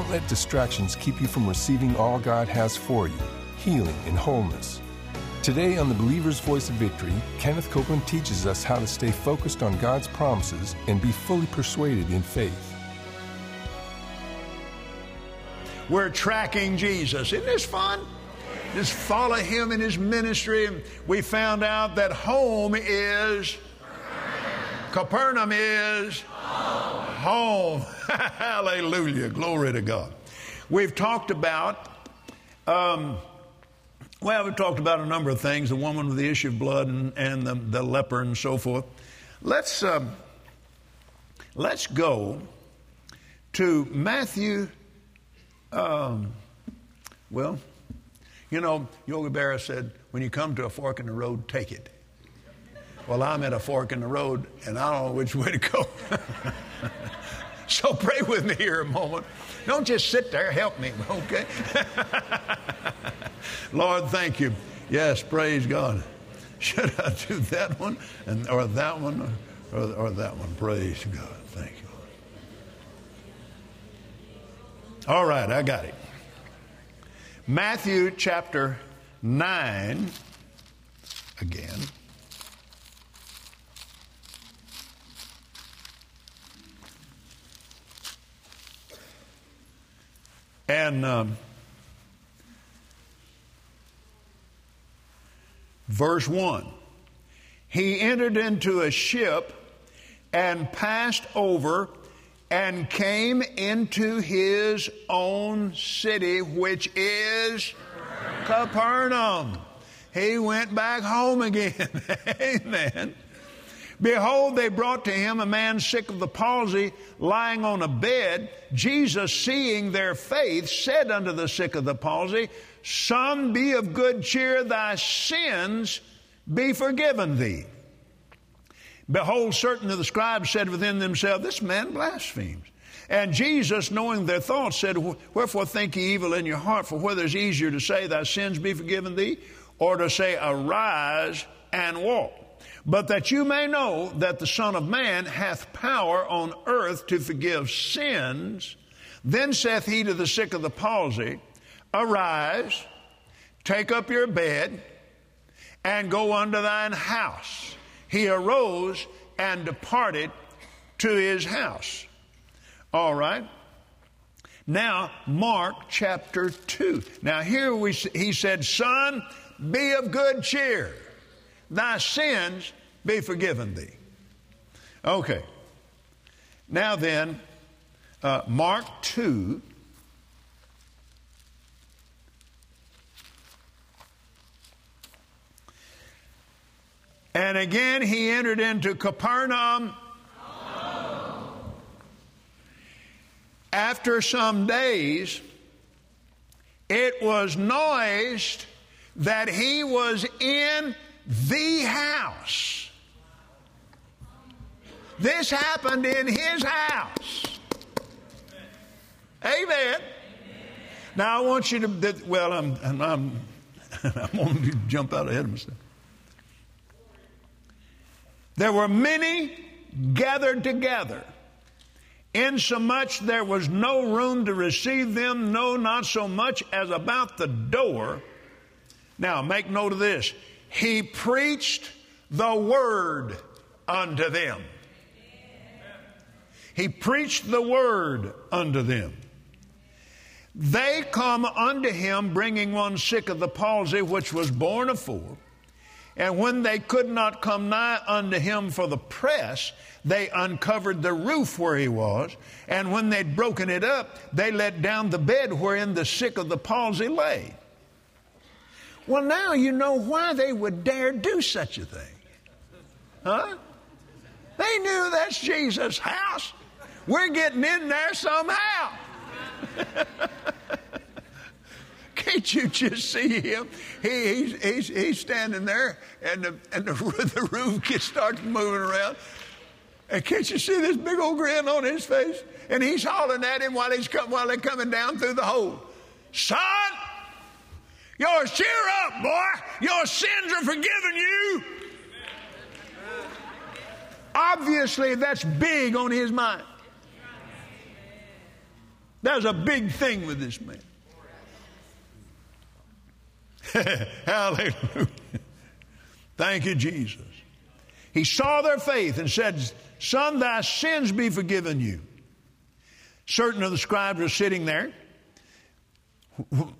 Don't let distractions keep you from receiving all God has for you healing and wholeness. Today on the Believer's Voice of Victory, Kenneth Copeland teaches us how to stay focused on God's promises and be fully persuaded in faith. We're tracking Jesus. Isn't this fun? Just follow him in his ministry. We found out that home is Capernaum is home. Hallelujah. Glory to God. We've talked about, um, well, we've talked about a number of things the woman with the issue of blood and, and the, the leper and so forth. Let's, um, let's go to Matthew. Um, well, you know, Yogi Berra said, when you come to a fork in the road, take it. Well, I'm at a fork in the road and I don't know which way to go. so pray with me here a moment. Don't just sit there, help me, okay? Lord, thank you. Yes, praise God. Should I do that one and or that one or, or that one? Praise God. Thank you. All right, I got it. Matthew chapter 9 again. And um, verse 1 He entered into a ship and passed over and came into his own city, which is Capernaum. He went back home again. Amen. Behold, they brought to him a man sick of the palsy, lying on a bed. Jesus, seeing their faith, said unto the sick of the palsy, Son, be of good cheer, thy sins be forgiven thee. Behold, certain of the scribes said within themselves, This man blasphemes. And Jesus, knowing their thoughts, said, Wherefore think ye evil in your heart? For whether it's easier to say, Thy sins be forgiven thee, or to say, Arise and walk but that you may know that the Son of Man hath power on earth to forgive sins. Then saith he to the sick of the palsy, Arise, take up your bed, and go unto thine house. He arose and departed to his house. All right. Now, Mark chapter 2. Now, here we, he said, Son, be of good cheer thy sins be forgiven thee. Okay. Now then, uh, Mark 2. And again he entered into Capernaum. After some days, it was noised that he was in the house. This happened in his house. Amen. Now I want you to. Well, I'm. I'm. I'm, I'm going to jump out ahead of myself. There were many gathered together, insomuch there was no room to receive them, no, not so much as about the door. Now, make note of this he preached the word unto them. He preached the word unto them. They come unto him, bringing one sick of the palsy, which was born four. And when they could not come nigh unto him for the press, they uncovered the roof where he was. And when they'd broken it up, they let down the bed wherein the sick of the palsy lay. Well, now you know why they would dare do such a thing. Huh? They knew that's Jesus' house. We're getting in there somehow. Can't you just see him? He, he's, he's, he's standing there, and, the, and the, the roof gets starts moving around. And can't you see this big old grin on his face? And he's hollering at him while he's come, while they're coming down through the hole. Son, Yours, cheer up, boy. Your sins are forgiven you. Obviously, that's big on his mind. There's a big thing with this man. Hallelujah. Thank you, Jesus. He saw their faith and said, Son, thy sins be forgiven you. Certain of the scribes were sitting there,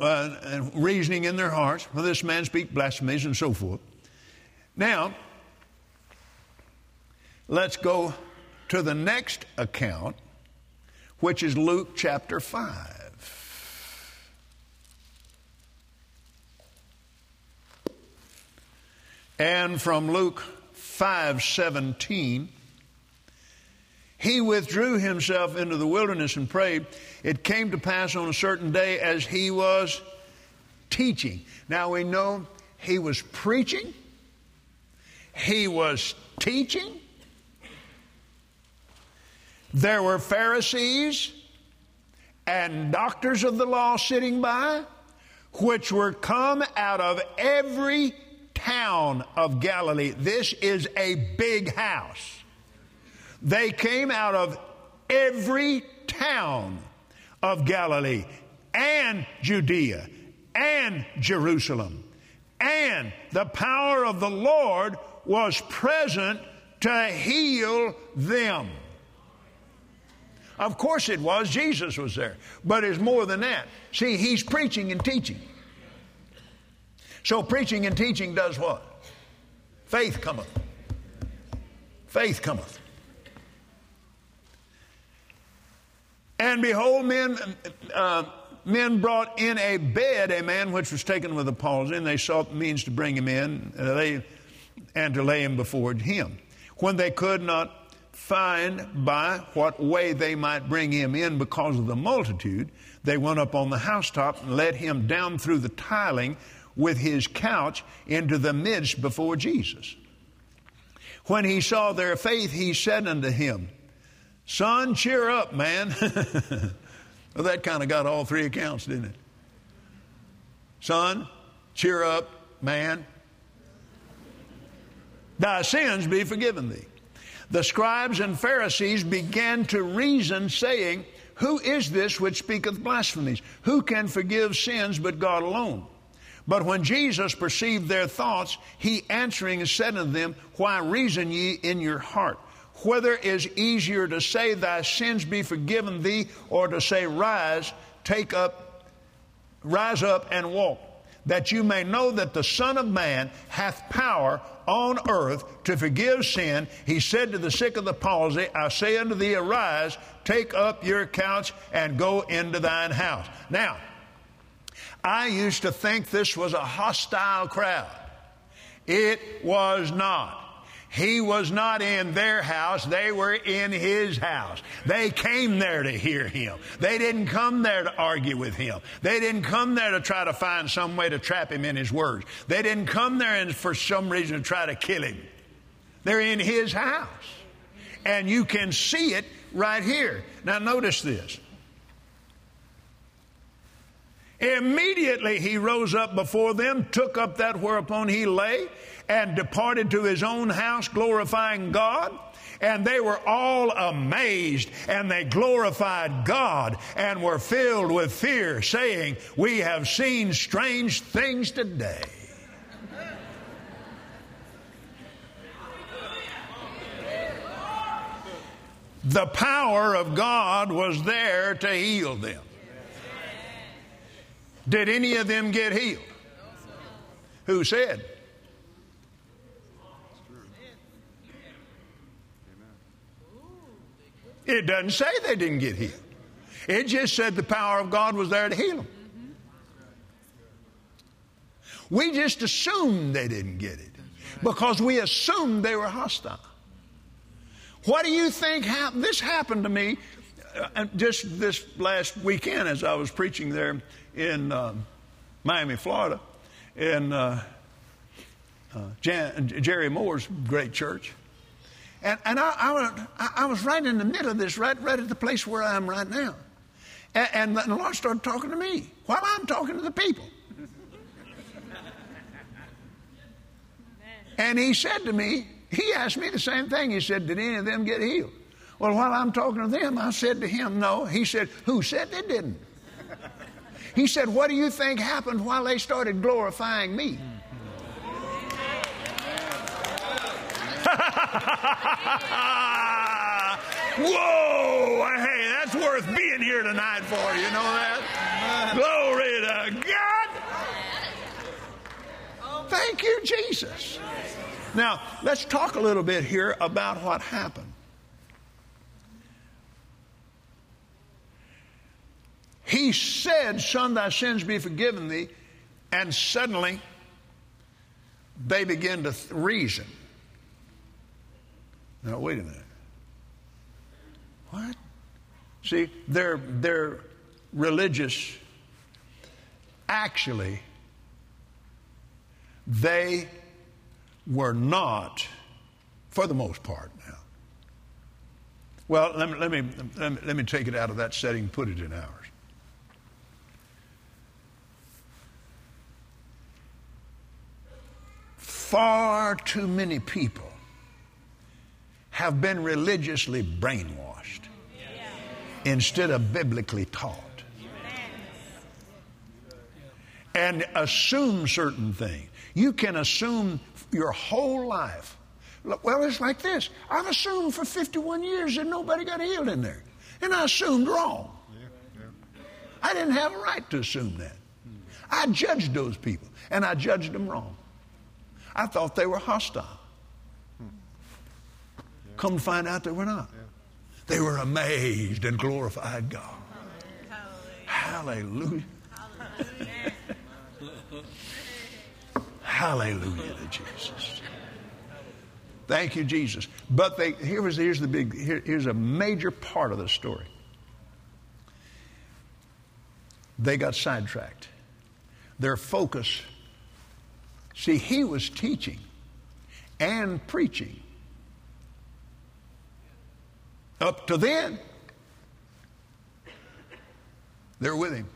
uh, reasoning in their hearts, well, this man speak blasphemies and so forth. Now, let's go to the next account, which is Luke chapter 5. And from Luke 5:17 he withdrew himself into the wilderness and prayed. It came to pass on a certain day as he was teaching. Now we know he was preaching, he was teaching. There were Pharisees and doctors of the law sitting by, which were come out of every town of Galilee. This is a big house. They came out of every town of Galilee and Judea and Jerusalem. And the power of the Lord was present to heal them. Of course it was. Jesus was there. But it's more than that. See, he's preaching and teaching. So preaching and teaching does what? Faith cometh. Faith cometh. And behold, men, uh, men brought in a bed a man which was taken with a palsy, and they sought means to bring him in they, and to lay him before him. When they could not find by what way they might bring him in because of the multitude, they went up on the housetop and let him down through the tiling with his couch into the midst before Jesus. When he saw their faith, he said unto him, Son, cheer up, man. well, that kind of got all three accounts, didn't it? Son, cheer up, man. Thy sins be forgiven thee. The scribes and Pharisees began to reason, saying, Who is this which speaketh blasphemies? Who can forgive sins but God alone? But when Jesus perceived their thoughts, he answering said unto them, Why reason ye in your heart? whether is easier to say, Thy sins be forgiven thee, or to say, Rise, take up, rise up and walk, that you may know that the Son of Man hath power on earth to forgive sin. He said to the sick of the palsy, I say unto thee, Arise, take up your couch, and go into thine house. Now, I used to think this was a hostile crowd. It was not. He was not in their house, they were in his house. They came there to hear him. They didn't come there to argue with him. They didn't come there to try to find some way to trap him in his words. They didn't come there and for some reason to try to kill him. They're in his house. And you can see it right here. Now, notice this. Immediately he rose up before them, took up that whereupon he lay, and departed to his own house, glorifying God. And they were all amazed, and they glorified God and were filled with fear, saying, We have seen strange things today. The power of God was there to heal them. Did any of them get healed? Who said? It doesn't say they didn't get healed. It just said the power of God was there to heal them. We just assumed they didn't get it because we assumed they were hostile. What do you think happened? This happened to me uh, just this last weekend as I was preaching there in uh, Miami, Florida, in uh, uh, Jan- Jerry Moore's great church. And, and I, I, I, was right in the middle of this, right, right at the place where I am right now. And, and the Lord started talking to me while I'm talking to the people. and He said to me, He asked me the same thing. He said, Did any of them get healed? Well, while I'm talking to them, I said to him, No. He said, Who said they didn't? He said, What do you think happened while they started glorifying me? Whoa! Hey, that's worth being here tonight for. You know that? Glory to God. Thank you, Jesus. Now, let's talk a little bit here about what happened. He said, Son, thy sins be forgiven thee, and suddenly they begin to th- reason. Now, wait a minute. What? See, they're, they're religious. Actually, they were not, for the most part now. Well, let me, let me, let me, let me take it out of that setting and put it in ours. Far too many people have been religiously brainwashed instead of biblically taught and assume certain things. You can assume your whole life. Well, it's like this I've assumed for 51 years that nobody got healed in there, and I assumed wrong. I didn't have a right to assume that. I judged those people, and I judged them wrong. I thought they were hostile. Come to find out they were not. They were amazed and glorified God. Hallelujah. Hallelujah to Jesus. Thank you, Jesus. But they here was here's the big here, here's a major part of the story. They got sidetracked. Their focus. See, he was teaching and preaching. Up to then, they're with him.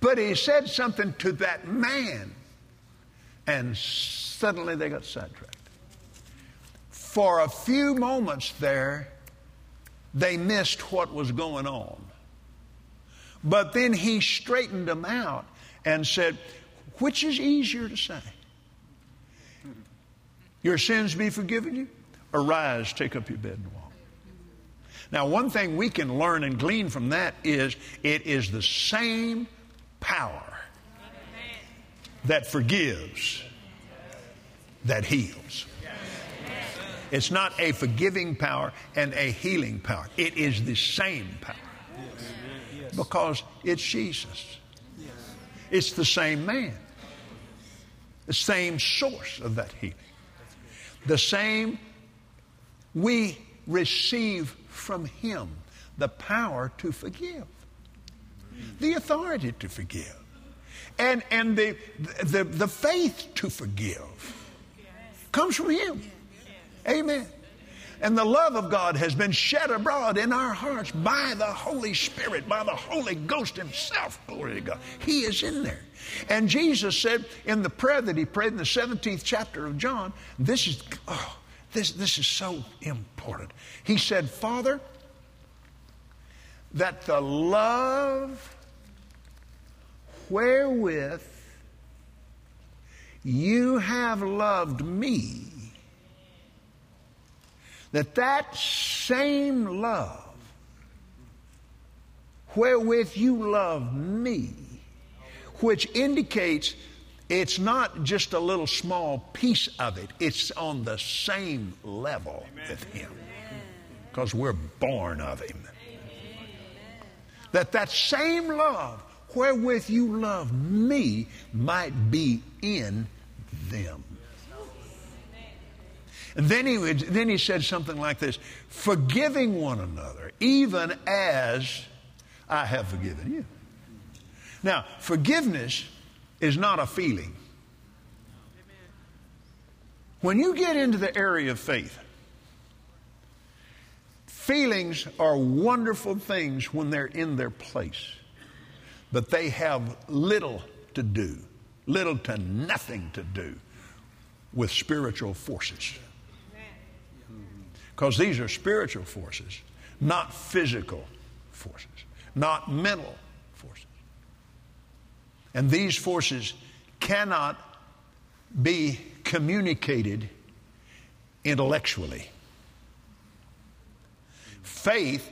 But he said something to that man and suddenly they got sidetracked. For a few moments there, they missed what was going on. But then he straightened them out and said, Which is easier to say? Your sins be forgiven you? Arise, take up your bed and walk. Now, one thing we can learn and glean from that is it is the same power that forgives, that heals. It's not a forgiving power and a healing power. It is the same power. Because it's Jesus. It's the same man. The same source of that healing. The same we receive from Him the power to forgive, the authority to forgive and, and the, the, the faith to forgive comes from Him. Amen. And the love of God has been shed abroad in our hearts by the Holy Spirit, by the Holy Ghost Himself. Glory to God. He is in there. And Jesus said in the prayer that He prayed in the 17th chapter of John, this is, oh, this, this is so important. He said, Father, that the love wherewith you have loved me, that that same love wherewith you love me, which indicates it's not just a little small piece of it, it's on the same level Amen. with Him. Because we're born of Him. That that same love wherewith you love me might be in them. And then he, would, then he said something like this forgiving one another, even as I have forgiven you. Now, forgiveness is not a feeling. When you get into the area of faith, feelings are wonderful things when they're in their place but they have little to do, little to nothing to do with spiritual forces. Because these are spiritual forces, not physical forces, not mental forces. And these forces cannot be communicated intellectually. Faith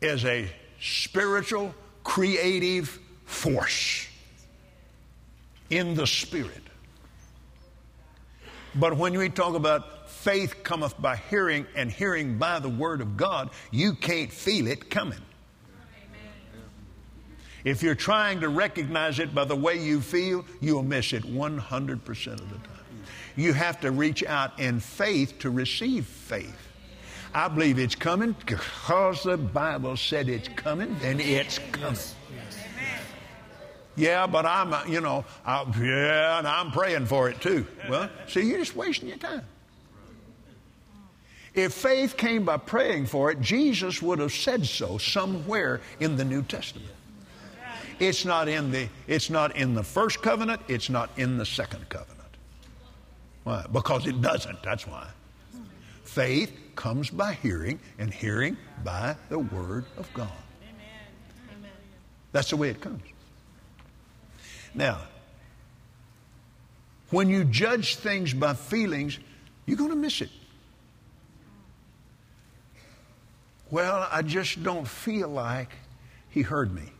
is a spiritual, creative force in the Spirit. But when we talk about faith cometh by hearing and hearing by the Word of God, you can't feel it coming. If you're trying to recognize it by the way you feel, you'll miss it 100% of the time. You have to reach out in faith to receive faith. I believe it's coming because the Bible said it's coming, and it's coming. Yeah, but I'm, uh, you know, I, yeah, and I'm praying for it too. Well, see, you're just wasting your time. If faith came by praying for it, Jesus would have said so somewhere in the New Testament. It's not in the, it's not in the first covenant, it's not in the second covenant. Why? Because it doesn't, that's why. Faith comes by hearing, and hearing by the Word of God. That's the way it comes. Now, when you judge things by feelings, you're going to miss it. Well, I just don't feel like he heard me.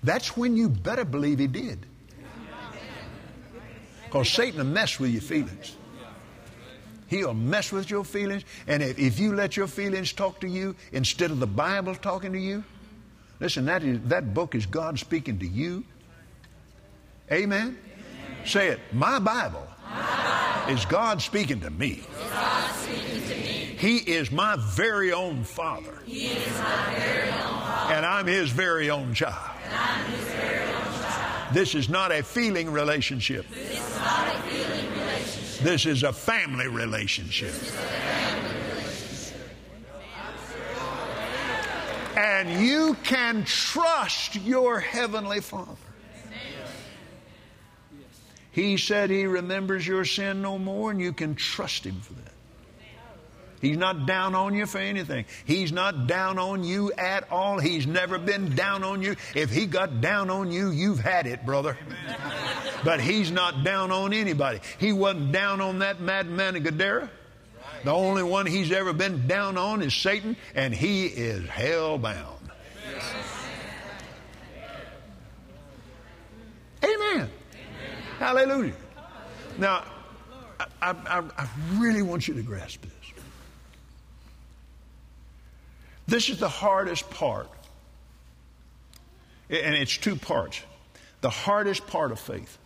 That's when you better believe he did. Because Satan will mess with your feelings. He'll mess with your feelings. And if, if you let your feelings talk to you instead of the Bible talking to you, listen, that, is, that book is God speaking to you. Amen? Amen. Say it. My Bible, my Bible is God speaking to me. Speaking to me. He is my very own Father. He is my very own Father. And I'm His very own child. This is not a feeling relationship. This is, a, feeling relationship. This is a family relationship. And you can trust your Heavenly Father. He said He remembers your sin no more, and you can trust Him for that. He's not down on you for anything. He's not down on you at all. He's never been down on you. If he got down on you, you've had it, brother. But he's not down on anybody. He wasn't down on that madman in Gadara. The only one he's ever been down on is Satan, and he is hell bound. Amen. Hallelujah. Now, I, I, I really want you to grasp this. This is the hardest part. And it's two parts. The hardest part of faith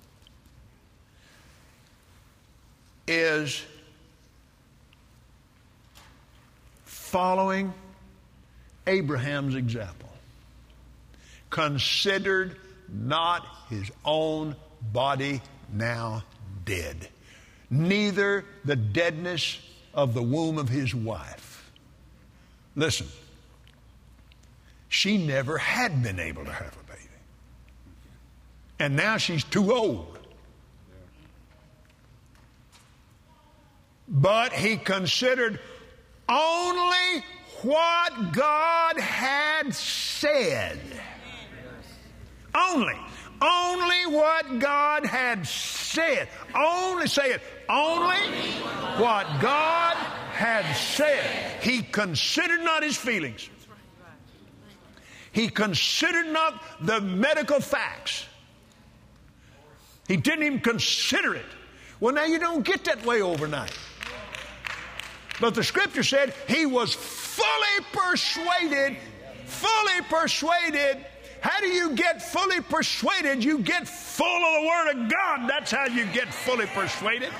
is following Abraham's example. Considered not his own body now dead, neither the deadness of the womb of his wife. Listen, she never had been able to have a baby. And now she's too old. But he considered only what God had said. Only. Only what God had said. Only, say it, only what God had said. He considered not his feelings. He considered not the medical facts. He didn't even consider it. Well, now you don't get that way overnight. But the scripture said he was fully persuaded, fully persuaded. How do you get fully persuaded? You get full of the Word of God. That's how you get fully persuaded.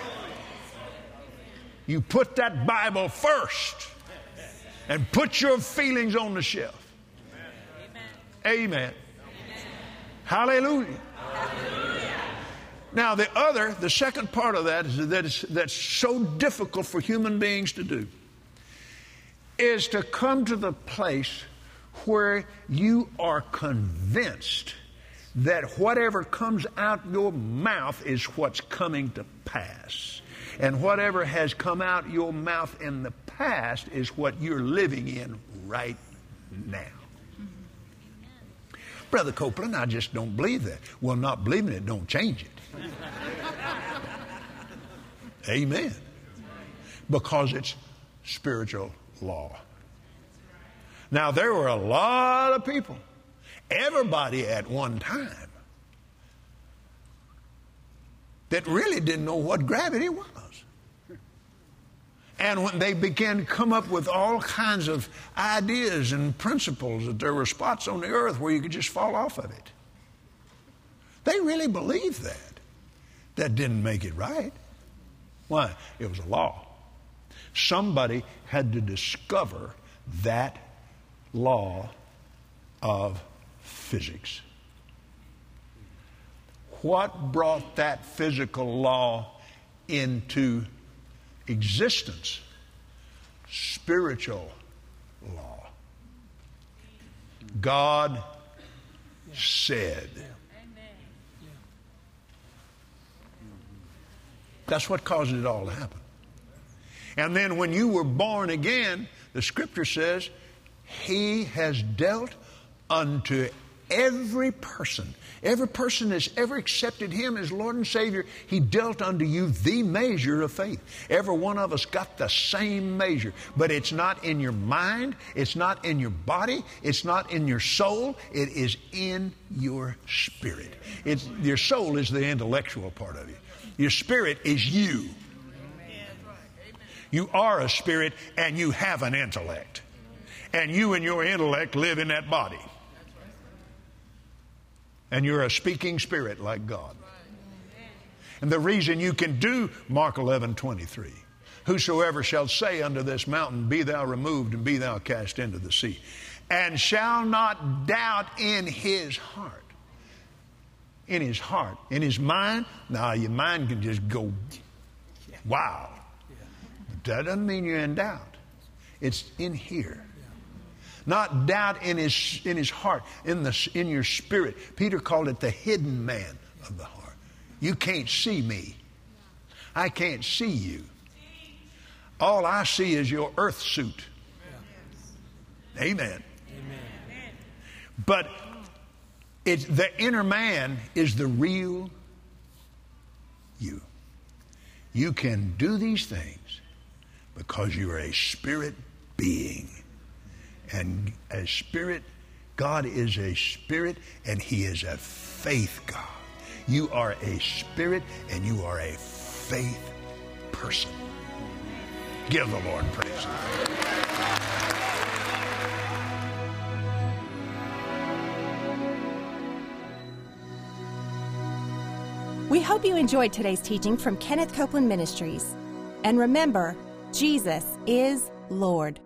You put that Bible first and put your feelings on the shelf. Amen. Amen. Hallelujah. Hallelujah. Now, the other, the second part of that is that that's so difficult for human beings to do is to come to the place where you are convinced that whatever comes out your mouth is what's coming to pass. And whatever has come out your mouth in the past is what you're living in right now. Brother Copeland, I just don't believe that. Well, not believing it don't change it. Amen. Because it's spiritual law. Now, there were a lot of people, everybody at one time, that really didn't know what gravity was. And when they began to come up with all kinds of ideas and principles that there were spots on the earth where you could just fall off of it. They really believed that. That didn't make it right. Why? It was a law. Somebody had to discover that law of physics. What brought that physical law into existence? Spiritual law. God said. That's what caused it all to happen. And then when you were born again, the scripture says, He has dealt unto every person, every person that's ever accepted Him as Lord and Savior, He dealt unto you the measure of faith. Every one of us got the same measure, but it's not in your mind, it's not in your body, it's not in your soul, it is in your spirit. It's, your soul is the intellectual part of you, your spirit is you. You are a spirit and you have an intellect. And you and your intellect live in that body and you're a speaking spirit like God. And the reason you can do Mark 11 23 Whosoever shall say unto this mountain, Be thou removed and be thou cast into the sea, and shall not doubt in his heart. In his heart. In his mind, now your mind can just go wow. But that doesn't mean you're in doubt. It's in here not doubt in his, in his heart, in, the, in your spirit. Peter called it the hidden man of the heart. You can't see me. I can't see you. All I see is your earth suit. Amen. Amen. But it's the inner man is the real you. You can do these things because you are a spirit being. And a spirit, God is a spirit and He is a faith God. You are a spirit and you are a faith person. Give the Lord praise. We hope you enjoyed today's teaching from Kenneth Copeland Ministries. And remember, Jesus is Lord.